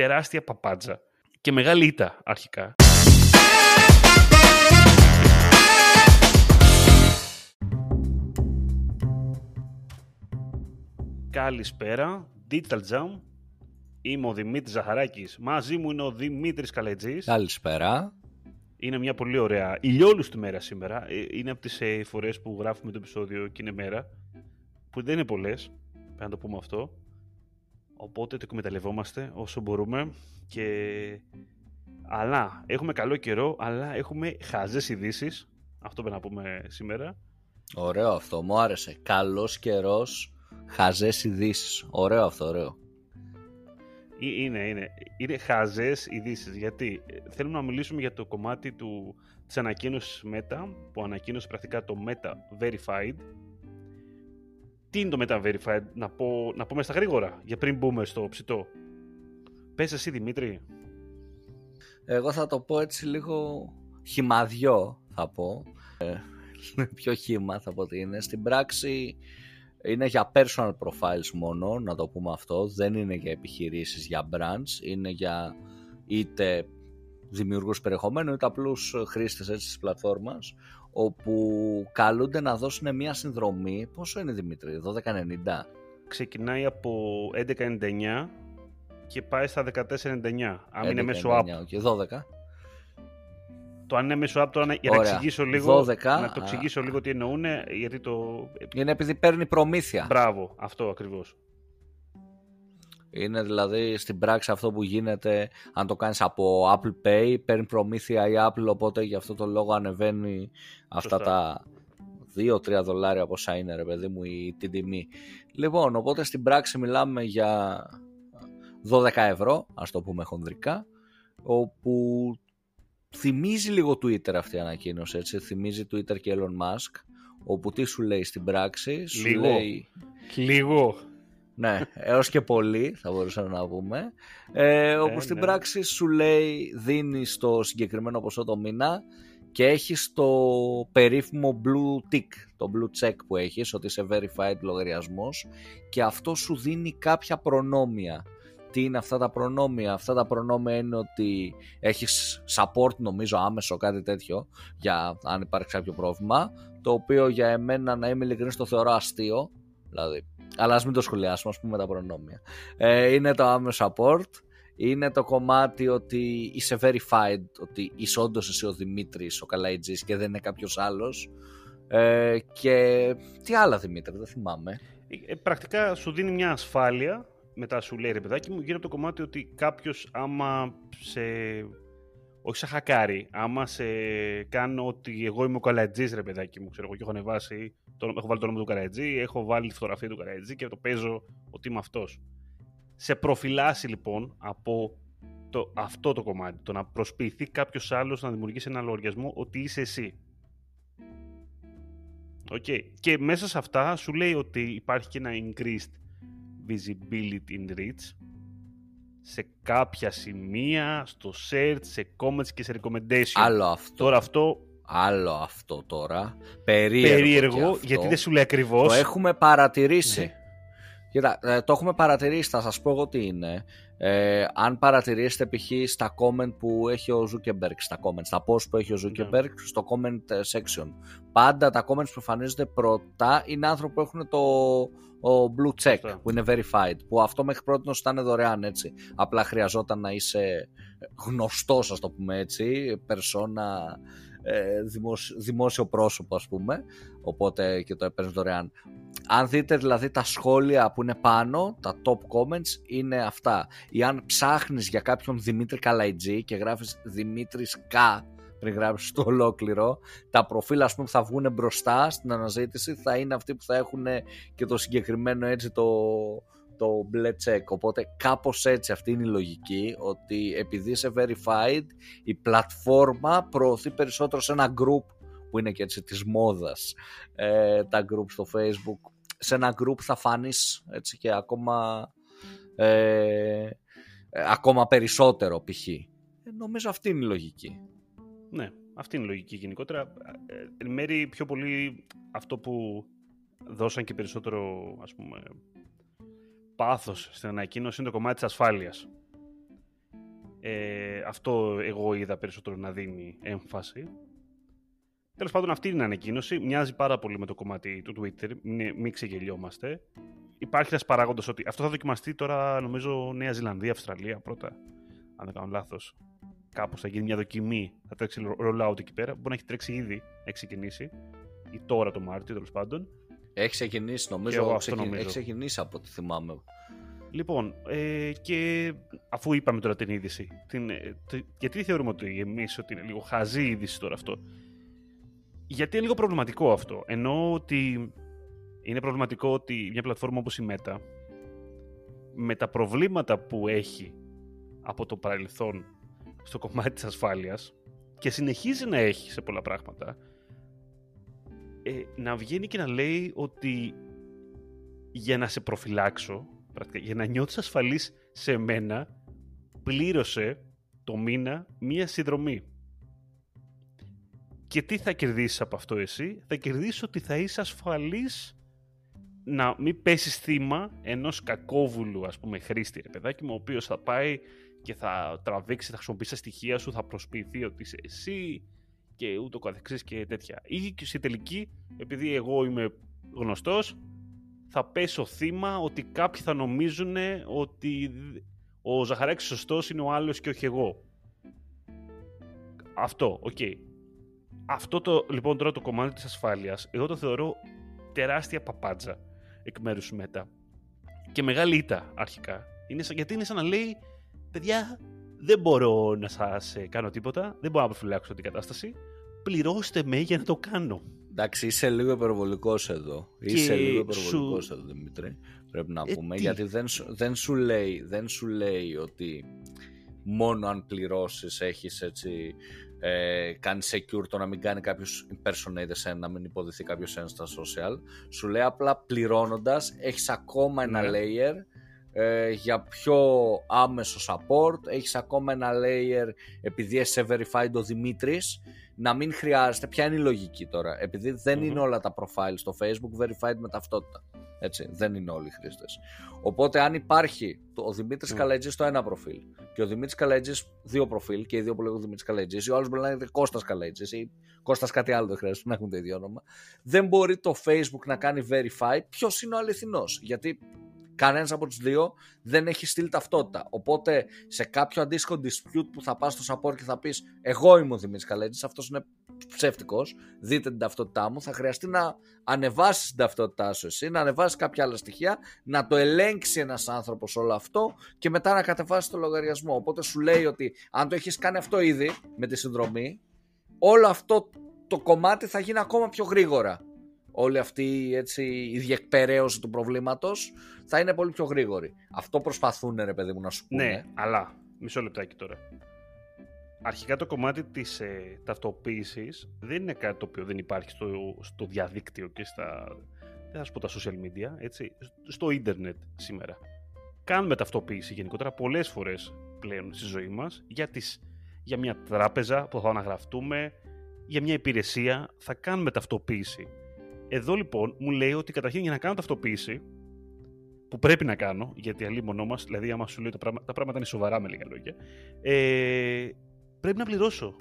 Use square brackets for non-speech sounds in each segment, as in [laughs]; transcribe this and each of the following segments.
τεράστια παπάντζα και μεγάλη ήττα αρχικά. Καλησπέρα, Digital Jam. Είμαι ο Δημήτρης Ζαχαράκης. Μαζί μου είναι ο Δημήτρης Καλετζής. Καλησπέρα. Είναι μια πολύ ωραία ηλιόλουστη μέρα σήμερα. Ε, Είναι από τις ε, φορές που γράφουμε το επεισόδιο και είναι μέρα. Που δεν είναι πολλές, πρέπει να το πούμε αυτό. Οπότε το εκμεταλλευόμαστε όσο μπορούμε. Και... Αλλά έχουμε καλό καιρό, αλλά έχουμε χαζές ειδήσεις. Αυτό πρέπει να πούμε σήμερα. Ωραίο αυτό, μου άρεσε. Καλός καιρός, χαζές ειδήσεις. Ωραίο αυτό, ωραίο. Ε, Είναι, είναι. Είναι χαζές ειδήσεις. Γιατί ε, θέλουμε να μιλήσουμε για το κομμάτι του, της ανακοίνωσης Meta, που ανακοίνωσε πρακτικά το Meta Verified. Τι είναι το Meta Verified, να, πω, να πούμε στα γρήγορα, για πριν μπούμε στο ψητό. Πες εσύ Δημήτρη. Εγώ θα το πω έτσι λίγο χυμαδιό θα πω. Ε, [laughs] πιο χύμα θα πω ότι είναι. Στην πράξη είναι για personal profiles μόνο, να το πούμε αυτό. Δεν είναι για επιχειρήσεις, για brands. Είναι για είτε δημιουργούς περιεχομένου είτε απλούς χρήστες έτσι, της πλατφόρμας όπου καλούνται να δώσουν μια συνδρομή πόσο είναι Δημήτρη, 12,90 Ξεκινάει από 11.99 και πάει στα 14.99. Αν είναι 11,99, μέσω app. OK, 12 Το αν είναι μέσω app τώρα, να- για να Ωραία. εξηγήσω λίγο, 12, να το α. εξηγήσω λίγο τι εννοούν, γιατί το... είναι επειδή παίρνει προμήθεια Μπράβο, αυτό ακριβώς. Είναι δηλαδή στην πράξη αυτό που γίνεται αν το κάνεις από Apple Pay παίρνει προμήθεια η Apple οπότε γι' αυτό το λόγο ανεβαίνει αυτά Σωστά. τα 2-3 δολάρια πόσα είναι ρε παιδί μου η την τιμή. Λοιπόν οπότε στην πράξη μιλάμε για 12 ευρώ ας το πούμε χονδρικά όπου θυμίζει λίγο Twitter αυτή η ανακοίνωση έτσι θυμίζει Twitter και Elon Musk όπου τι σου λέει στην πράξη σου Λίγο. λέει Λίγο. Ναι, έως και πολύ θα μπορούσαμε να πούμε. Ε, όπου Ε, στην ναι. πράξη σου λέει δίνεις το συγκεκριμένο ποσό το μήνα και έχεις το περίφημο blue tick, το blue check που έχεις, ότι είσαι verified λογαριασμός και αυτό σου δίνει κάποια προνόμια. Τι είναι αυτά τα προνόμια; Αυτά τα προνόμια είναι ότι έχεις support νομίζω άμεσο κάτι τέτοιο για αν υπάρξει κάποιο πρόβλημα το οποίο για εμένα να είμαι ειλικρινής το θεωρώ αστείο δηλαδή αλλά ας μην το σχολιάσουμε, ας πούμε τα προνόμια. Ε, είναι το άμεσο support, είναι το κομμάτι ότι είσαι verified, ότι είσαι όντως εσύ ο Δημήτρης, ο Καλαϊτζής και δεν είναι κάποιος άλλος. Ε, και τι άλλα Δημήτρη, δεν θυμάμαι. Ε, πρακτικά σου δίνει μια ασφάλεια, μετά σου λέει ρε παιδάκι μου, γύρω από το κομμάτι ότι κάποιος άμα σε. Όχι σαν χακάρει, άμα σε κάνω ότι εγώ είμαι ο Καλατζής, ρε παιδάκι μου, ξέρω εγώ, και έχω ανεβάσει, το, έχω βάλει το όνομα του Καλατζή, έχω βάλει τη φωτογραφία του Καλατζή και το παίζω ότι είμαι αυτός. Σε προφυλάσσει λοιπόν από το, αυτό το κομμάτι, το να προσποιηθεί κάποιος άλλος να δημιουργήσει ένα λογαριασμό ότι είσαι εσύ. Οκ. Και μέσα σε αυτά σου λέει ότι υπάρχει και ένα increased visibility in reach σε κάποια σημεία, στο search, σε comments και σε recommendation. Άλλο αυτό. Τώρα αυτό Άλλο αυτό τώρα. Περίεργο, περίεργο, και αυτό. γιατί δεν σου λέει ακριβώς. Το έχουμε παρατηρήσει. Ναι. Κοίτα, ε, το έχουμε παρατηρήσει, θα σας πω εγώ τι είναι. Ε, αν παρατηρήσετε π.χ. στα comment που έχει ο Zuckerberg, στα comments, στα post που έχει ο Zuckerberg, στο comment ε, section. Πάντα τα comments που εμφανίζονται πρώτα είναι άνθρωποι που έχουν το ο blue check, Σωστά. που είναι verified, που αυτό μέχρι πρώτη ήταν δωρεάν έτσι. Απλά χρειαζόταν να είσαι γνωστός, ας το πούμε έτσι, περσόνα, ε, δημόσιο, δημόσιο πρόσωπο ας πούμε, οπότε και το έπαιρνες δωρεάν. Αν δείτε δηλαδή τα σχόλια που είναι πάνω, τα top comments είναι αυτά. Ή αν ψάχνεις για κάποιον Δημήτρη Καλαϊτζή και γράφεις Δημήτρης K πριν γράψεις το ολόκληρο, τα προφίλ ας πούμε που θα βγουν μπροστά στην αναζήτηση θα είναι αυτοί που θα έχουν και το συγκεκριμένο έτσι το, το μπλε check. Οπότε κάπως έτσι αυτή είναι η λογική ότι επειδή είσαι verified η πλατφόρμα προωθεί περισσότερο σε ένα group που είναι και έτσι της μόδας ε, τα group στο facebook σε ένα group θα φανείς έτσι και ακόμα ε, ε, ακόμα περισσότερο π.χ. Ε, νομίζω αυτή είναι η λογική. Ναι, αυτή είναι η λογική γενικότερα. Ε, εν μέρει πιο πολύ αυτό που δώσαν και περισσότερο ας πούμε πάθος στην ανακοίνωση είναι το κομμάτι της ασφάλειας. Ε, αυτό εγώ είδα περισσότερο να δίνει έμφαση. Τέλος πάντων, αυτή είναι η ανακοίνωση. Μοιάζει πάρα πολύ με το κομμάτι του Twitter. Μην, μην ξεγελιόμαστε. Υπάρχει ένας παράγοντας ότι αυτό θα δοκιμαστεί τώρα, νομίζω, Νέα Ζηλανδία, Αυστραλία πρώτα. Αν δεν κάνω λάθος. Κάπως θα γίνει μια δοκιμή. Θα τρέξει rollout εκεί πέρα. Μπορεί να έχει τρέξει ήδη, έχει ξεκινήσει. Ή τώρα το Μάρτιο, τέλος πάντων. Έχει ξεκινήσει, νομίζω. νομίζω. Έχει ξεκινήσει από ό,τι θυμάμαι. Λοιπόν, ε, και αφού είπαμε τώρα την είδηση, την, ε, γιατί θεωρούμε ότι εμείς ότι είναι λίγο χαζή είδηση τώρα αυτό. Γιατί είναι λίγο προβληματικό αυτό. Ενώ ότι είναι προβληματικό ότι μια πλατφόρμα όπως η Meta με τα προβλήματα που έχει από το παρελθόν στο κομμάτι της ασφάλειας και συνεχίζει να έχει σε πολλά πράγματα ε, να βγαίνει και να λέει ότι για να σε προφυλάξω για να νιώθεις ασφαλής σε μένα πλήρωσε το μήνα μία συνδρομή. Και τι θα κερδίσεις από αυτό εσύ; Θα κερδίσεις ότι θα είσαι ασφαλής να μην πέσει θύμα ενός κακόβουλου ας πούμε χρήστη ρε παιδάκι μου ο οποίος θα πάει και θα τραβήξει, θα χρησιμοποιήσει τα στοιχεία σου, θα προσποιηθεί ότι είσαι εσύ και ούτω καθεξής και τέτοια. Ή και στη τελική, επειδή εγώ είμαι γνωστός, θα πέσω θύμα ότι κάποιοι θα νομίζουν ότι ο Ζαχαράκης σωστός είναι ο άλλος και όχι εγώ. Αυτό, OK. Okay. Αυτό το, λοιπόν τώρα το κομμάτι της ασφάλειας, εγώ το θεωρώ τεράστια παπάτζα εκ μέρους του Meta. Και μεγάλη ήττα αρχικά. Είναι σαν, γιατί είναι σαν να λέει, παιδιά, δεν μπορώ να σας ε, κάνω τίποτα, δεν μπορώ να προφυλάξω την κατάσταση, πληρώστε με για να το κάνω. Εντάξει, είσαι λίγο υπερβολικός εδώ. Και είσαι λίγο υπερβολικός σου... εδώ, Δημήτρη. Πρέπει να ε, πούμε. Γιατί δεν, δεν, σου λέει, δεν σου λέει ότι μόνο αν πληρώσεις έχεις έτσι ε, κάνει secure το να μην κάνει κάποιος impersonate εσένα, να μην υποδηθεί κάποιος ένα στα social. Σου λέει απλά πληρώνοντας, έχεις ακόμα ένα ναι. layer ε, για πιο άμεσο support, έχεις ακόμα ένα layer επειδή είσαι verified ο Δημήτρης να μην χρειάζεται. Ποια είναι η λογική τώρα, επειδή δεν είναι όλα τα profile στο Facebook verified με ταυτότητα. Έτσι, δεν είναι όλοι οι χρήστες. Οπότε, αν υπάρχει ο Δημήτρης mm. Καλέτζη στο ένα προφίλ και ο Δημήτρης Καλέτζη δύο προφίλ και οι δύο που λέγονται Δημήτρης Καλέτζη, ο άλλος μπορεί να λέγεται Κώστας Καλέτζη ή Κώστας κάτι άλλο, δεν χρειάζεται να έχουν το ίδιο όνομα. Δεν μπορεί το Facebook να κάνει verify ποιος είναι ο αληθινός. Γιατί Κανένας από τους δύο δεν έχει στείλει ταυτότητα. Οπότε σε κάποιο αντίστοιχο dispute που θα πας στο support και θα πεις Εγώ είμαι ο Δημήτρης Καλέτζης, αυτός είναι ψεύτικος, δείτε την ταυτότητά μου, θα χρειαστεί να ανεβάσεις την ταυτότητά σου εσύ, να ανεβάσεις κάποια άλλα στοιχεία, να το ελέγξει ένας άνθρωπος όλο αυτό και μετά να κατεβάσεις το λογαριασμό. Οπότε σου λέει ότι αν το έχεις κάνει αυτό ήδη με τη συνδρομή, όλο αυτό το κομμάτι θα γίνει ακόμα πιο γρήγορα όλη αυτή έτσι, η διεκπαιρέωση του προβλήματος θα είναι πολύ πιο γρήγορη. Αυτό προσπαθούν ρε παιδί μου να σου πούνε. Ναι, αλλά μισό λεπτάκι τώρα. Αρχικά το κομμάτι της ε, ταυτοποίησης δεν είναι κάτι το οποίο δεν υπάρχει στο, στο διαδίκτυο και στα, δεν θα πω τα social media, έτσι, στο ίντερνετ σήμερα. Κάνουμε ταυτοποίηση γενικότερα πολλές φορές πλέον στη ζωή μας για, τις, για μια τράπεζα που θα αναγραφτούμε, για μια υπηρεσία θα κάνουμε ταυτοποίηση. Εδώ λοιπόν μου λέει ότι καταρχήν για να κάνω ταυτοποίηση, που πρέπει να κάνω, γιατί αλλή μονό μας, δηλαδή άμα σου λέει τα πράγματα, τα πράγματα είναι σοβαρά με λίγα λόγια, ε, πρέπει να πληρώσω.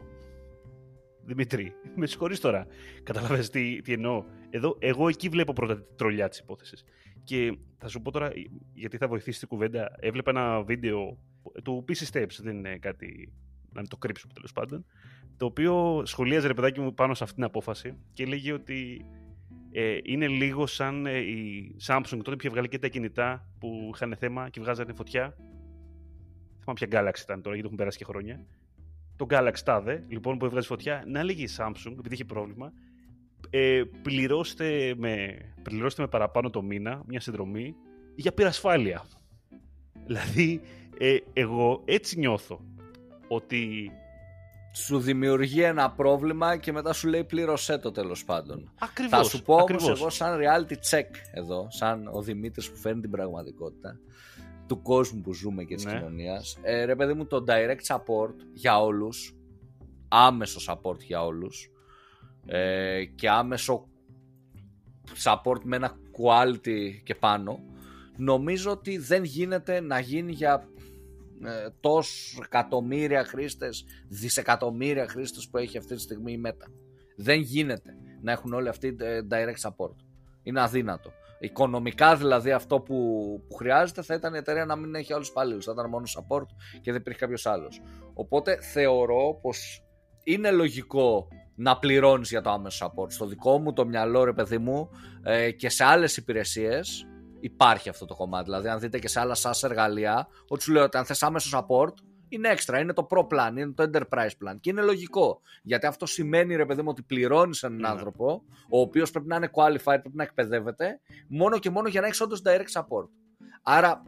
Δημητρή, με συγχωρείς τώρα. Καταλαβαίνετε τι, τι εννοώ. Εδώ, εγώ εκεί βλέπω πρώτα τη τρολιά της υπόθεσης. Και θα σου πω τώρα, γιατί θα βοηθήσει την κουβέντα, έβλεπα ένα βίντεο του PC Steps, δεν είναι κάτι να το κρύψουμε τέλος πάντων, το οποίο σχολίαζε ρε παιδάκι μου πάνω σε αυτή την απόφαση και λέγει ότι ε, είναι λίγο σαν ε, η Samsung τότε που είχε βγάλει και τα κινητά που είχαν θέμα και βγάζανε φωτιά. Θυμάμαι ποια Galaxy ήταν τώρα, γιατί έχουν περάσει και χρόνια. Το Galaxy τάδε, λοιπόν, που έβγαζε φωτιά, να λέγει η Samsung, επειδή είχε πρόβλημα, ε, πληρώστε, με, πληρώστε με παραπάνω το μήνα μια συνδρομή για πυρασφάλεια. Δηλαδή, ε, εγώ έτσι νιώθω ότι σου δημιουργεί ένα πρόβλημα και μετά σου λέει πλήρωσέ το τέλος πάντων. Ακριβώς, Θα σου πω όμως εγώ σαν reality check εδώ, σαν ο Δημήτρης που φέρνει την πραγματικότητα του κόσμου που ζούμε και της ναι. κοινωνίας. Ε, ρε παιδί μου το direct support για όλους, άμεσο support για όλους ε, και άμεσο support με ένα quality και πάνω νομίζω ότι δεν γίνεται να γίνει για ε, τόσους εκατομμύρια χρήστες, δισεκατομμύρια χρήστες που έχει αυτή τη στιγμή η Meta. Δεν γίνεται να έχουν όλοι αυτοί ε, direct support. Είναι αδύνατο. Οικονομικά δηλαδή αυτό που, που χρειάζεται θα ήταν η εταιρεία να μην έχει άλλους υπαλλήλους, θα ήταν μόνο support και δεν υπήρχε κάποιος άλλος. Οπότε θεωρώ πως είναι λογικό να πληρώνεις για το άμεσο support. Στο δικό μου το μυαλό, ρε παιδί μου, ε, και σε άλλες υπηρεσίες υπάρχει αυτό το κομμάτι. Δηλαδή, αν δείτε και σε άλλα SaaS εργαλεία, ότι σου λέω ότι αν θες άμεσο support, είναι έξτρα, είναι το Pro Plan, είναι το Enterprise Plan. Και είναι λογικό. Γιατί αυτό σημαίνει, ρε παιδί μου, ότι πληρώνεις έναν ναι. άνθρωπο, ο οποίος πρέπει να είναι qualified, πρέπει να εκπαιδεύεται, μόνο και μόνο για να έχεις όντως direct support. Άρα,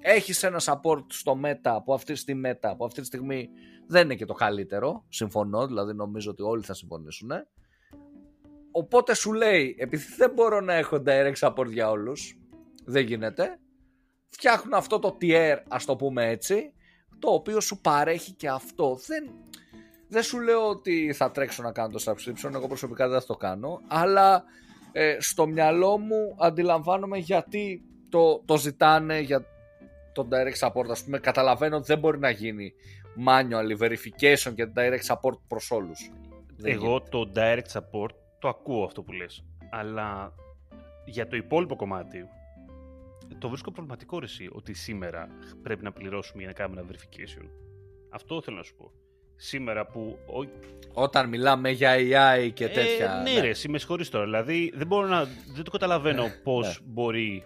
έχεις ένα support στο Meta που αυτή τη Meta που αυτή τη στιγμή δεν είναι και το καλύτερο. Συμφωνώ, δηλαδή νομίζω ότι όλοι θα συμφωνήσουν. Οπότε σου λέει, επειδή δεν μπορώ να έχω direct support για όλους, δεν γίνεται, φτιάχνω αυτό το tier, ας το πούμε έτσι, το οποίο σου παρέχει και αυτό. Δεν, δεν σου λέω ότι θα τρέξω να κάνω το subscription, εγώ προσωπικά δεν θα το κάνω, αλλά ε, στο μυαλό μου αντιλαμβάνομαι γιατί το, το ζητάνε για το direct support, ας πούμε, καταλαβαίνω ότι δεν μπορεί να γίνει manual verification και direct support προς όλους. Εγώ το direct support το ακούω αυτό που λες, αλλά για το υπόλοιπο κομμάτι το βρίσκω προβληματικό ρεσί ότι σήμερα πρέπει να πληρώσουμε για να κάνουμε ένα verification. Αυτό θέλω να σου πω. Σήμερα που... Όταν μιλάμε για AI και ε, τέτοια... ναι, ναι. ρε, με συγχωρείς τώρα. Δηλαδή δεν, μπορώ να, δεν το καταλαβαίνω ναι, πώς ναι. μπορεί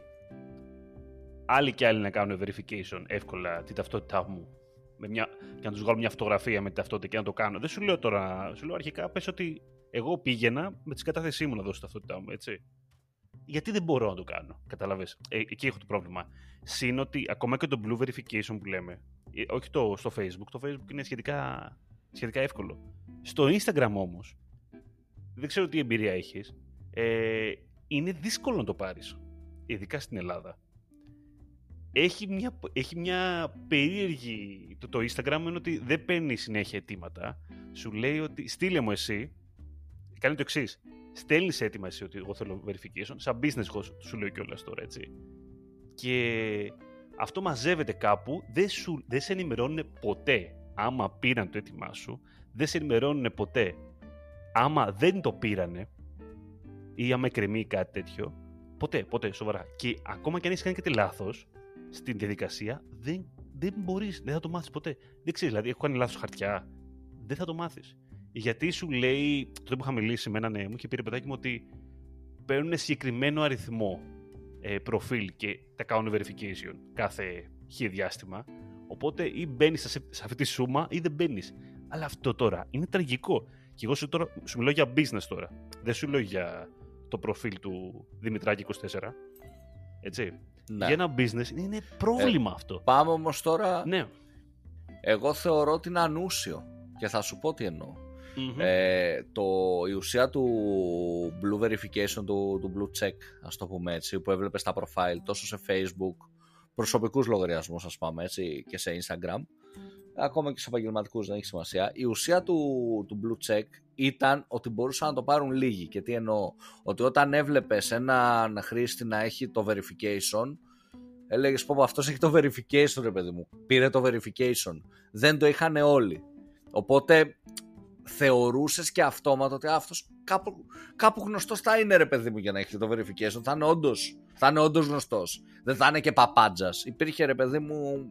άλλοι και άλλοι να κάνουν verification εύκολα την ταυτότητά μου με μια, και να τους βγάλω μια φωτογραφία με την ταυτότητα και να το κάνω. Δεν σου λέω τώρα, σου λέω αρχικά πες ότι εγώ πήγαινα με τη κατάθεσή μου να δώσω ταυτότητά μου, έτσι. Γιατί δεν μπορώ να το κάνω, καταλαβες. Ε, εκεί έχω το πρόβλημα. Συν ότι ακόμα και το blue verification που λέμε, ε, όχι το, στο facebook, το facebook είναι σχετικά, σχετικά εύκολο. Στο instagram όμως, δεν ξέρω τι εμπειρία έχεις, ε, είναι δύσκολο να το πάρεις, ειδικά στην Ελλάδα έχει μια, έχει μια περίεργη... Το, το Instagram είναι ότι δεν παίρνει συνέχεια αιτήματα. Σου λέει ότι στείλε μου εσύ, κάνει το εξής. Στέλνεις έτοιμα εσύ ότι εγώ θέλω verification, σαν business host σου λέω κιόλας τώρα, έτσι. Και αυτό μαζεύεται κάπου, δεν, σου, δεν σε ενημερώνουν ποτέ άμα πήραν το έτοιμά σου, δεν σε ενημερώνουν ποτέ άμα δεν το πήρανε ή άμα εκκρεμεί κάτι τέτοιο. Ποτέ, ποτέ, σοβαρά. Και ακόμα και αν έχεις κάνει κάτι λάθος, στην διαδικασία δεν, δεν μπορείς, δεν θα το μάθεις ποτέ. Δεν ξέρεις, δηλαδή, έχω κάνει λάθος χαρτιά. Δεν θα το μάθεις. Γιατί σου λέει, τότε που είχα μιλήσει με έναν ναι, μου είχε πει ρε παιδάκι μου ότι παίρνουν συγκεκριμένο αριθμό ε, προφίλ και τα κάνουν verification κάθε χι διάστημα. Οπότε ή μπαίνεις σε, αυτή τη σούμα ή δεν μπαίνεις. Αλλά αυτό τώρα είναι τραγικό. Και εγώ σου, τώρα, σου μιλάω για business τώρα. Δεν σου λέω για το προφίλ του Δημητράκη 24. Έτσι. Ναι. Για ένα business είναι πρόβλημα ε, αυτό. Πάμε όμως τώρα. Ναι. Εγώ θεωρώ ότι είναι ανούσιο και θα σου πω τι εννοω Ε, το, η ουσία του blue verification, του, του blue check, ας το πούμε έτσι, που έβλεπες στα profile τόσο σε facebook, προσωπικούς λογαριασμούς ας πούμε έτσι και σε instagram, ακόμα και σε επαγγελματικούς δεν έχει σημασία. Η ουσία του, του blue check ήταν ότι μπορούσαν να το πάρουν λίγοι. Και τι εννοώ, ότι όταν έβλεπες έναν χρήστη να έχει το verification, έλεγες πω αυτός έχει το verification, ρε παιδί μου. Πήρε το verification. Δεν το είχαν όλοι. Οπότε θεωρούσες και αυτόματα ότι αυτός κάπου, κάπου γνωστός θα είναι, ρε παιδί μου, για να έχεις το verification. Θα είναι όντως θα είναι όντως γνωστός. Δεν θα είναι και παπάντζας. Υπήρχε, ρε παιδί μου,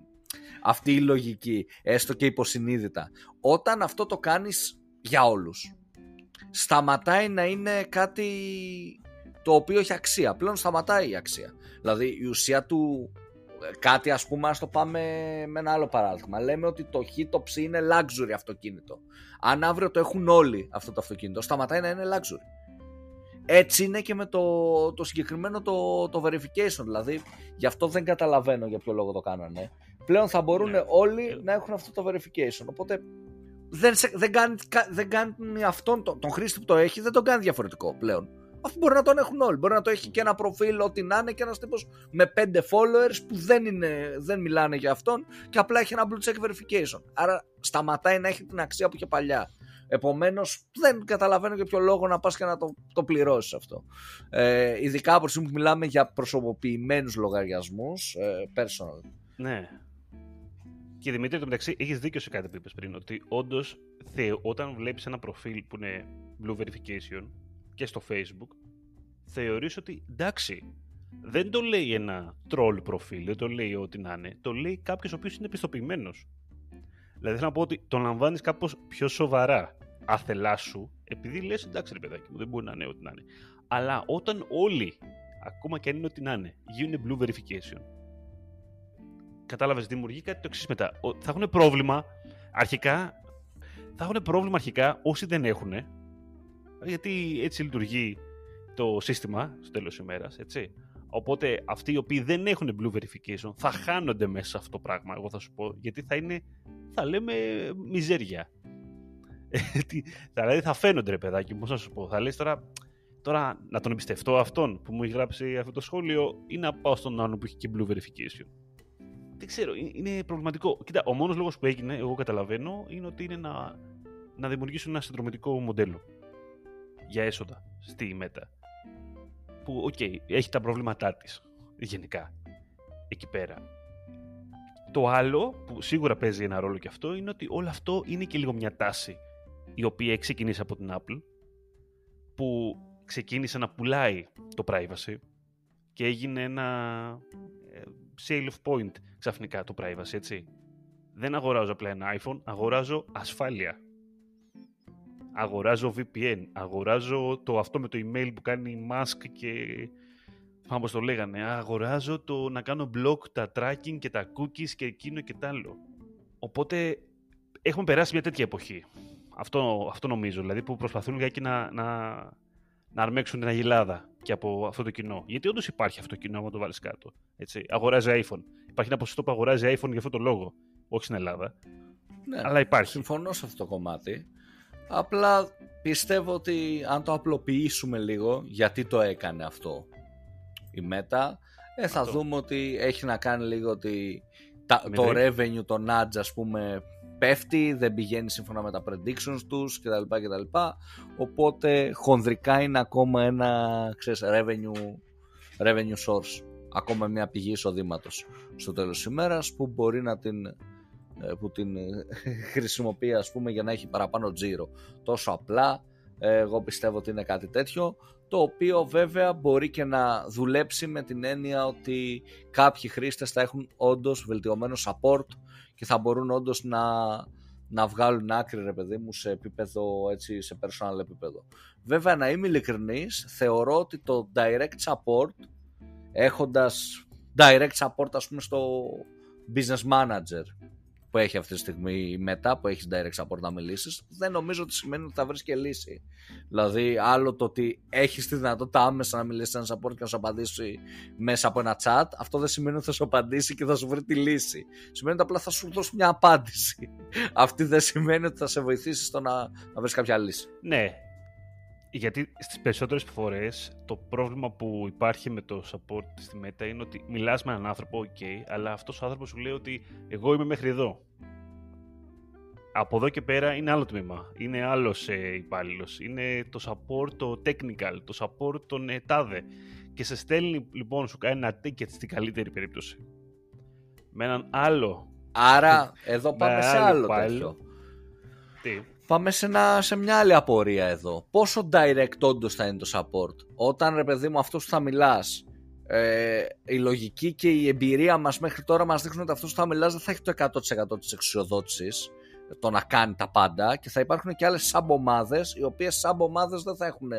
αυτή η λογική, έστω και υποσυνείδητα. Όταν αυτό το κάνεις για όλους, σταματάει να είναι κάτι το οποίο έχει αξία. Πλέον σταματάει η αξία. Δηλαδή η ουσία του κάτι ας πούμε ας το πάμε με ένα άλλο παράδειγμα. Λέμε ότι το χ το ψ είναι luxury αυτοκίνητο. Αν αύριο το έχουν όλοι αυτό το αυτοκίνητο σταματάει να είναι luxury. Έτσι είναι και με το, το συγκεκριμένο το, το verification. Δηλαδή, γι' αυτό δεν καταλαβαίνω για ποιο λόγο το κάνανε. Πλέον θα μπορούν ναι. όλοι να έχουν αυτό το verification. Οπότε δεν, δεν, κάνει, δεν κάνει αυτόν τον, τον χρήστη που το έχει, δεν τον κάνει διαφορετικό πλέον. Αυτό μπορεί να τον έχουν όλοι. Μπορεί να το έχει και ένα προφίλ, ό,τι να είναι, και ένας τύπος με πέντε followers που δεν, είναι, δεν μιλάνε για αυτόν και απλά έχει ένα blue check verification. Άρα σταματάει να έχει την αξία που είχε παλιά. Επομένως, δεν καταλαβαίνω για ποιο λόγο να πας και να το, το πληρώσεις αυτό. Ε, ειδικά από τη που μιλάμε για προσωποποιημένους λογαριασμούς, ε, personal. Ναι. Και Δημήτρη, το μεταξύ, έχεις δίκιο σε κάτι που είπες πριν. Ότι όντως, όταν βλέπεις ένα προφίλ που είναι Blue Verification και στο Facebook, θεωρείς ότι εντάξει, δεν το λέει ένα troll προφίλ, δεν το λέει ό,τι να είναι. Το λέει κάποιος ο οποίος είναι πιστοποιημένο. Δηλαδή θέλω να πω ότι τον λαμβάνεις κάπως πιο σοβαρά άθελά σου, επειδή λες εντάξει ρε παιδάκι μου, δεν μπορεί να είναι ό,τι να είναι. Αλλά όταν όλοι, ακόμα και αν είναι ό,τι να είναι, γίνουν blue verification, κατάλαβες, δημιουργεί κάτι το εξής μετά. Θα έχουν πρόβλημα αρχικά. Θα έχουν πρόβλημα αρχικά όσοι δεν έχουν, γιατί έτσι λειτουργεί το σύστημα στο τέλος της ημέρας, έτσι. Οπότε αυτοί οι οποίοι δεν έχουν blue verification θα χάνονται μέσα σε αυτό το πράγμα, εγώ θα σου πω, γιατί θα είναι, θα λέμε, μιζέρια. [laughs] δηλαδή θα φαίνονται ρε παιδάκι, πώς να σου πω. Θα λες τώρα, τώρα να τον εμπιστευτώ αυτόν που μου έχει γράψει αυτό το σχόλιο ή να πάω στον άλλο που έχει και blue verification. Δεν ξέρω, είναι προβληματικό. Κοίτα, ο μόνος λόγος που έγινε, εγώ καταλαβαίνω, είναι ότι είναι να, να δημιουργήσουν ένα συνδρομητικό μοντέλο για έσοδα στη Meta που, OK, okay, έχει τα προβλήματά της, γενικά, εκεί πέρα. Το άλλο, που σίγουρα παίζει ένα ρόλο και αυτό, είναι ότι όλο αυτό είναι και λίγο μια τάση η οποία ξεκίνησε από την Apple, που ξεκίνησε να πουλάει το privacy και έγινε ένα ε, sale of point ξαφνικά το privacy, έτσι. Δεν αγοράζω απλά ένα iPhone, αγοράζω ασφάλεια αγοράζω VPN, αγοράζω το αυτό με το email που κάνει η Musk και πάμε πώς το λέγανε, αγοράζω το να κάνω block τα tracking και τα cookies και εκείνο και τ' άλλο. Οπότε έχουμε περάσει μια τέτοια εποχή. Αυτό, αυτό νομίζω, δηλαδή που προσπαθούν για να, να, να αρμέξουν την αγελάδα και από αυτό το κοινό. Γιατί όντως υπάρχει αυτό το κοινό, άμα το βάλεις κάτω. Έτσι. Αγοράζει iPhone. Υπάρχει ένα ποσοστό που αγοράζει iPhone για αυτό το λόγο. Όχι στην Ελλάδα. Ναι, αλλά υπάρχει. Συμφωνώ σε αυτό το κομμάτι. Απλά πιστεύω ότι αν το απλοποιήσουμε λίγο, γιατί το έκανε αυτό η Meta, ε, θα δούμε ότι έχει να κάνει λίγο ότι το revenue, το nudge ας πούμε πέφτει, δεν πηγαίνει σύμφωνα με τα predictions τους κτλ. κτλ. Οπότε χονδρικά είναι ακόμα ένα ξέρεις, revenue, revenue source, ακόμα μια πηγή εισοδήματος στο τέλος της ημέρας που μπορεί να την ε, που την ε, [laughs] χρησιμοποιεί ας πούμε για να έχει παραπάνω τζίρο. Τόσο απλά ε, εγώ πιστεύω ότι είναι κάτι τέτοιο το οποίο βέβαια μπορεί και να δουλέψει με την έννοια ότι κάποιοι χρήστες θα έχουν όντως βελτιωμένο support και θα μπορούν όντως να, να βγάλουν άκρη ρε παιδί μου σε επίπεδο έτσι σε personal επίπεδο. Βέβαια να είμαι ειλικρινής θεωρώ ότι το direct support έχοντας direct support ας πούμε στο business manager που έχει αυτή τη στιγμή μετά που έχεις direct support να μιλήσεις, δεν νομίζω ότι σημαίνει ότι θα βρεις και λύση. Δηλαδή, άλλο το ότι έχεις τη δυνατότητα άμεσα να μιλήσεις ένα support και να σου απαντήσει μέσα από ένα chat, αυτό δεν σημαίνει ότι θα σου απαντήσει και θα σου βρει τη λύση. Σημαίνει ότι απλά θα σου δώσει μια απάντηση. [laughs] Αυτή δεν σημαίνει ότι θα σε βοηθήσει στο να, να βρεις κάποια λύση. Ναι, γιατί στις περισσότερες φορές το πρόβλημα που υπάρχει με το support στη Meta είναι ότι μιλάς με έναν άνθρωπο, ok, αλλά αυτός ο άνθρωπος σου λέει ότι εγώ είμαι μέχρι εδώ. Από εδώ και πέρα είναι άλλο τμήμα, είναι άλλος ε, υπάλληλος. είναι το support το technical, το support τον ετάδε και σε στέλνει λοιπόν σου κάνει ένα ticket στην καλύτερη περίπτωση με έναν άλλο Άρα [laughs] εδώ πάμε σε άλλο τέτοιο. Τι; Πάμε σε, ένα, σε μια άλλη απορία εδώ. Πόσο direct όντως θα είναι το support; Όταν ρε παιδί μου αυτός που θα μιλάς, ε, η λογική και η εμπειρία μας μέχρι τώρα μας δείχνουν ότι αυτός που θα μιλάς δεν θα έχει το 100% της εξουσιοδότησης το να κάνει τα πάντα και θα υπάρχουν και άλλες σαμπομάδες οι οποίες σαμπομάδες δεν θα έχουν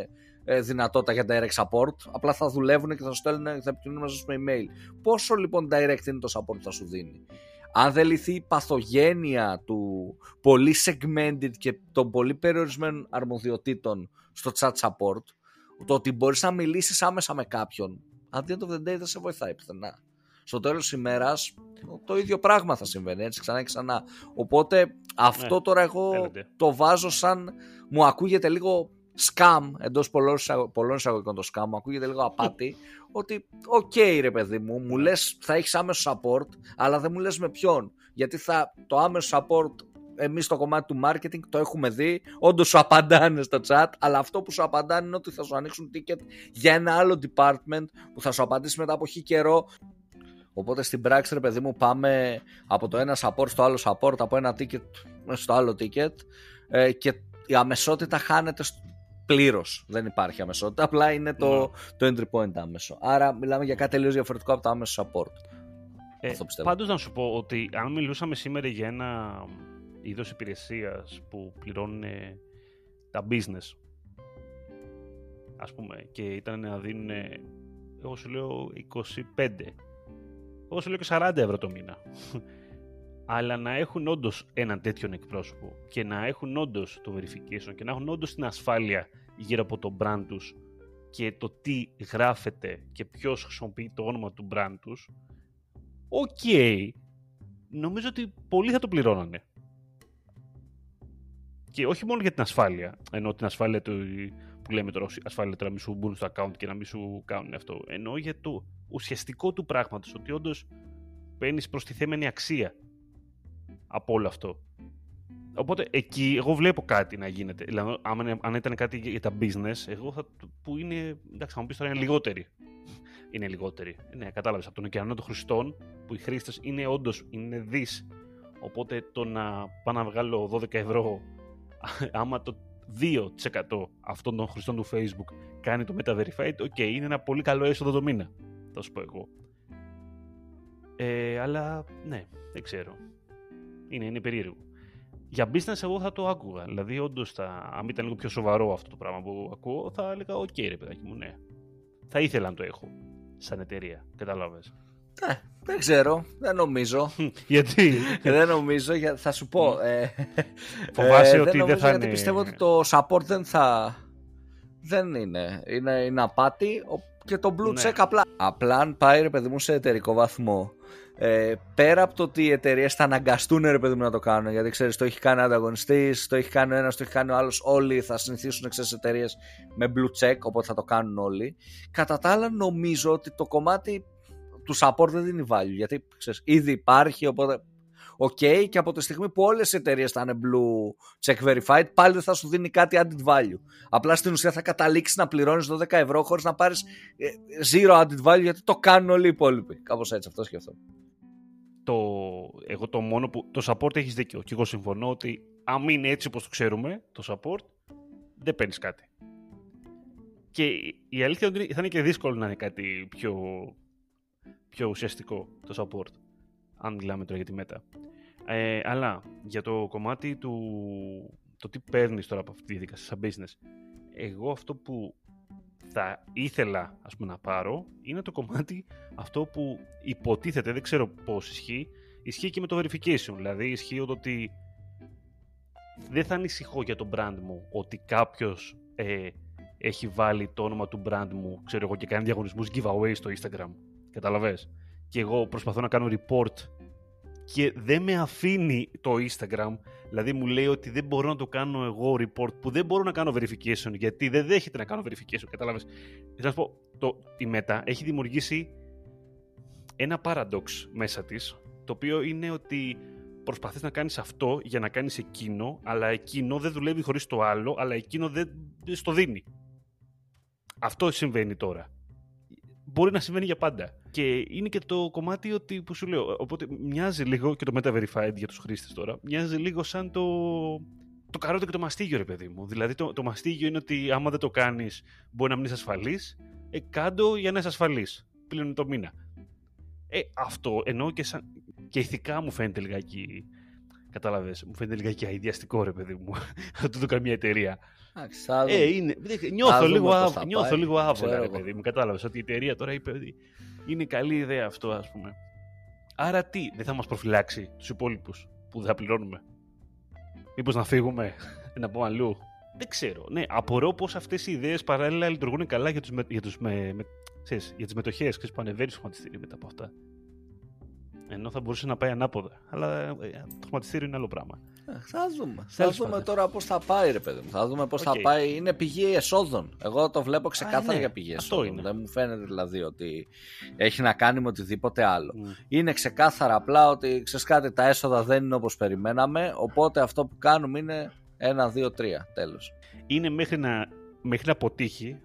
ε, δυνατότητα για direct support απλά θα δουλεύουν και θα σου στέλνουν και θα επικοινωνούν μαζί με email πόσο λοιπόν direct είναι το support που θα σου δίνει; Αν δεν λυθεί η παθογένεια του πολύ segmented και των πολύ περιορισμένων αρμοδιοτήτων στο chat support, το ότι μπορείς να μιλήσεις άμεσα με κάποιον, at the end of the day δεν σε βοηθάει πουθενά. Στο τέλος της ημέρας το ίδιο πράγμα θα συμβαίνει έτσι ξανά και ξανά. Οπότε αυτό ναι, τώρα εγώ το βάζω σαν μου ακούγεται λίγο scam εντός πολλών εισαγωγικών το scam μου ακούγεται λίγο απάτη ότι OK okay, ρε παιδί μου μου λες θα έχεις άμεσο support αλλά δεν μου λες με ποιον. Γιατί θα, το άμεσο support εμείς στο κομμάτι του marketing το έχουμε δει όντως σου απαντάνε στο chat αλλά αυτό που σου απαντάνε είναι ότι θα σου ανοίξουν ticket για ένα άλλο department που θα σου απαντήσει μετά από χι καιρό Οπότε στην πράξη, ρε παιδί μου, πάμε από το ένα support στο άλλο support, από ένα ticket στο άλλο ticket ε, και η αμεσότητα χάνεται πλήρως. Δεν υπάρχει αμεσότητα, απλά είναι το, ναι. το entry point άμεσο. Άρα μιλάμε για κάτι τελείως διαφορετικό από το άμεσο support. Ε, Πάντως να σου πω ότι αν μιλούσαμε σήμερα για ένα είδος υπηρεσίας που πληρώνουν τα business, ας πούμε, και ήταν να δίνουν, εγώ σου λέω 25, εγώ σου λέω και 40 ευρώ το μήνα. Αλλά να έχουν όντως έναν τέτοιον εκπρόσωπο και να έχουν όντως το verification και να έχουν όντως την ασφάλεια γύρω από το brand τους και το τι γράφεται και ποιος χρησιμοποιεί το όνομα του brand τους, OK, okay, νομίζω ότι πολλοί θα το πληρώνανε. Και όχι μόνο για την ασφάλεια, ενώ την ασφάλεια του, που λέμε τώρα, ασφάλεια τώρα να μην σου μπουν στο account και να μην σου κάνουν αυτό, ενώ για το ουσιαστικό του πράγματος, ότι όντως παίρνεις προστιθέμενη αξία από όλο αυτό. Οπότε εκεί εγώ βλέπω κάτι να γίνεται. Δηλαδή, αν ήταν κάτι για τα business, εγώ θα, που είναι. Εντάξει, θα μου πεις τώρα είναι λιγότεροι. Είναι λιγότεροι. Ναι, κατάλαβες. Από τον ωκεανό των χρηστών, που οι χρήστες είναι όντω είναι δις. Οπότε το να πάω να βγάλω 12 ευρώ, [laughs] άμα το 2% αυτών των χρηστών του Facebook κάνει το Meta Verified, OK, είναι ένα πολύ καλό έσοδο το μήνα. Θα σου πω εγώ. Ε, αλλά ναι, δεν ξέρω. Είναι, είναι περίεργο. Για business εγώ θα το άκουγα. Δηλαδή, όντως, αν ήταν λίγο πιο σοβαρό αυτό το πράγμα που ακούω, θα έλεγα: Οκ, ρε παιδάκι μου, ναι. Θα ήθελα να το έχω σαν εταιρεία. Κατάλαβες. Ε, δεν ξέρω, δεν νομίζω. [laughs] γιατί; δεν νομίζω, για, θα σου πω. Ε, Φοβάσαι ε, ότι δεν, θα γιατί πιστεύω ότι το support δεν θα... Δεν είναι. Είναι, είναι απάτη και το blue ναι. check απλά. Απλά αν πάει ρε παιδί μου σε εταιρικό βαθμό ε, πέρα από το ότι οι εταιρείες θα αναγκαστούν ρε παιδί μου να το κάνουν, γιατί ξέρεις, το έχει κάνει ο ανταγωνιστής, το έχει κάνει ο ένας, το έχει κάνει ο άλλος. Όλοι θα συνηθίσουν ξέρεις εταιρείες με blue check, οπότε θα το κάνουν όλοι. Κατά τα άλλα, νομίζω ότι το κομμάτι του support δεν δίνει value, γιατί ξέρεις, ήδη υπάρχει, οπότε OK, okay, και από τη στιγμή που όλες οι εταιρείες θα είναι blue check verified, πάλι δεν θα σου δίνει κάτι added value. Απλά στην ουσία θα καταλήξεις να πληρώνεις 12 ευρώ χωρίς να πάρεις ε, zero added value γιατί το κάνουν όλοι οι υπόλοιποι. Κάπως έτσι, αυτό σκεφτόμαι το, εγώ το μόνο που. Το support έχεις δίκιο. Και εγώ συμφωνώ ότι αν είναι έτσι όπως το ξέρουμε, το support, δεν παίρνεις κάτι. Και η αλήθεια είναι ότι θα είναι και δύσκολο να είναι κάτι πιο, πιο ουσιαστικό το support. Αν μιλάμε τώρα για τη μέτα. Ε, αλλά για το κομμάτι του. το τι παίρνεις τώρα από αυτή τη διαδικασία σαν business. Εγώ αυτό που θα ήθελα ας πούμε, να πάρω είναι το κομμάτι αυτό που υποτίθεται, δεν ξέρω πώς ισχύει, ισχύει και με το verification. Δηλαδή ισχύει ότι δεν θα ανησυχώ για το brand μου ότι κάποιος ε, έχει βάλει το όνομα του brand μου, ξέρω εγώ, και κάνει διαγωνισμούς giveaway στο Instagram. Καταλαβες; Και εγώ προσπαθώ να κάνω report και δεν με αφήνει το Instagram. Δηλαδή μου λέει ότι δεν μπορώ να το κάνω εγώ report, που δεν μπορώ να κάνω verification, γιατί δεν δέχεται να κάνω verification. Κατάλαβες. Θα σου πω, το, η Meta έχει δημιουργήσει ένα paradox μέσα της, το οποίο είναι ότι προσπαθείς να κάνεις αυτό για να κάνεις εκείνο, αλλά εκείνο δεν δουλεύει χωρίς το άλλο, αλλά εκείνο δεν, δεν στο δίνει. Αυτό συμβαίνει τώρα μπορεί να συμβαίνει για πάντα. Και είναι και το κομμάτι ότι, που σου λέω, οπότε μοιάζει λίγο και το Meta Verified για τους χρήστες τώρα, μοιάζει λίγο σαν το, το καρότο και το μαστίγιο, ρε παιδί μου. Δηλαδή το, το μαστίγιο είναι ότι άμα δεν το κάνεις μπορεί να μην είσαι ασφαλής, ε, κάντο για να είσαι ασφαλής. Πλέον το μήνα. Ε, αυτό ενώ και, σαν, και ηθικά μου φαίνεται λιγάκι Κατάλαβες, μου φαίνεται λιγάκι αειδιαστικό ρε παιδί μου. [laughs] Αυτό το κάνει μια εταιρεία. Ε, είναι, νιώθω, λίγο, άβ, νιώθω λίγο άβολα, ρε παιδί μου. Κατάλαβες ότι η εταιρεία τώρα είπε ότι είναι καλή ιδέα αυτό, ας πούμε. Άρα τι, δεν θα μας προφυλάξει τους υπόλοιπους που δεν θα πληρώνουμε; Μήπως να φύγουμε, [laughs] να πούμε αλλού; Δεν ξέρω. Ναι, απορώ πώς αυτές οι ιδέες παράλληλα λειτουργούν καλά για, τους με, για, τους με, με, ξέρεις, για τις μετοχές που ανεβαίνεις στο χρηματιστήριο μετά από αυτά. Ενώ θα μπορούσε να πάει ανάποδα. Αλλά ε, το χρηματιστήριο είναι άλλο πράγμα. Ε, θα δούμε. Θα δούμε τώρα πώς θα πάει, ρε παιδί μου. Θα δούμε πώς θα πάει. Είναι πηγή εσόδων. Εγώ το βλέπω ξεκάθαρα ναι. για πηγή εσόδων. Δεν μου φαίνεται δηλαδή ότι έχει να κάνει με οτιδήποτε άλλο. Mm. Είναι ξεκάθαρα απλά ότι ξέρεις κάτι, τα έσοδα δεν είναι όπως περιμέναμε. Οπότε αυτό που κάνουμε είναι ένα, δύο, τρία. Τέλος. Είναι μέχρι να, μέχρι να αποτύχει.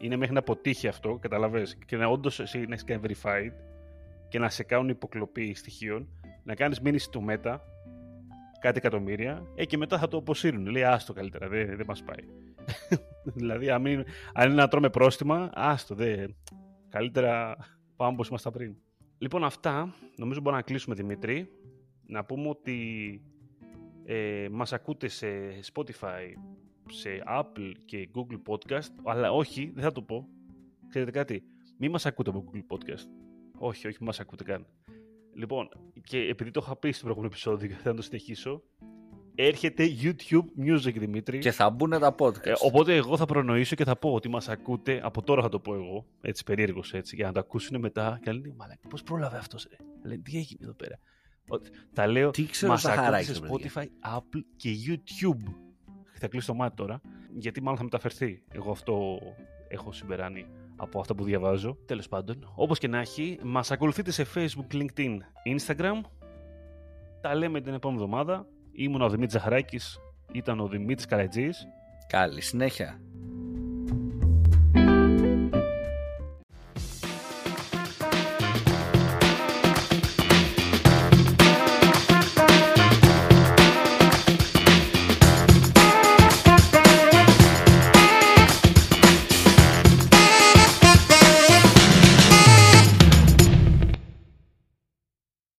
Είναι μέχρι να αποτύχει αυτό, καταλαβες, και να όντως εσύ να έχει κάνει verified και να σε κάνουν υποκλοπή στοιχείων, να κάνεις μήνυση του Meta, κάτι εκατομμύρια, ε, και μετά θα το αποσύρουν. Λέει, άστο καλύτερα, δεν, δεν μας πάει. [laughs] δηλαδή, αν, είναι, αν είναι να τρώμε πρόστιμα, άστο, δεν. Καλύτερα πάμε όπως ήμασταν πριν. Λοιπόν, αυτά νομίζω μπορούμε να κλείσουμε Δημήτρη. Να πούμε ότι ε, μας ακούτε σε Spotify, σε Apple και Google Podcast, αλλά όχι, δεν θα το πω. Ξέρετε κάτι, μη μας ακούτε από Google Podcast. Όχι, όχι, μας ακούτε καν. Λοιπόν, και επειδή το είχα πει στο προηγούμενο επεισόδιο και θα το συνεχίσω, έρχεται YouTube Music, Δημήτρη. Και θα μπουν τα podcast. Ε, οπότε εγώ θα προνοήσω και θα πω ότι μας ακούτε, από τώρα θα το πω εγώ, έτσι περίεργος έτσι, για να το ακούσουν μετά και να λένε, μαλάκα, πώς πρόλαβε αυτός, ρε; Λένε, τι έγινε εδώ πέρα; Τα λέω, τι ξέρω μας ακούτε σε Spotify, Apple και YouTube. Θα κλείσω το μάτι τώρα, γιατί μάλλον θα μεταφερθεί. Εγώ αυτό έχω συμπεράνει από αυτά που διαβάζω. Τέλος πάντων, όπως και να έχει, μας ακολουθείτε σε Facebook, LinkedIn, Instagram. Τα λέμε την επόμενη εβδομάδα. Ήμουν ο Δημήτρης Ζαχαράκης, ήταν ο Δημήτρης Καρατζής. Καλή συνέχεια.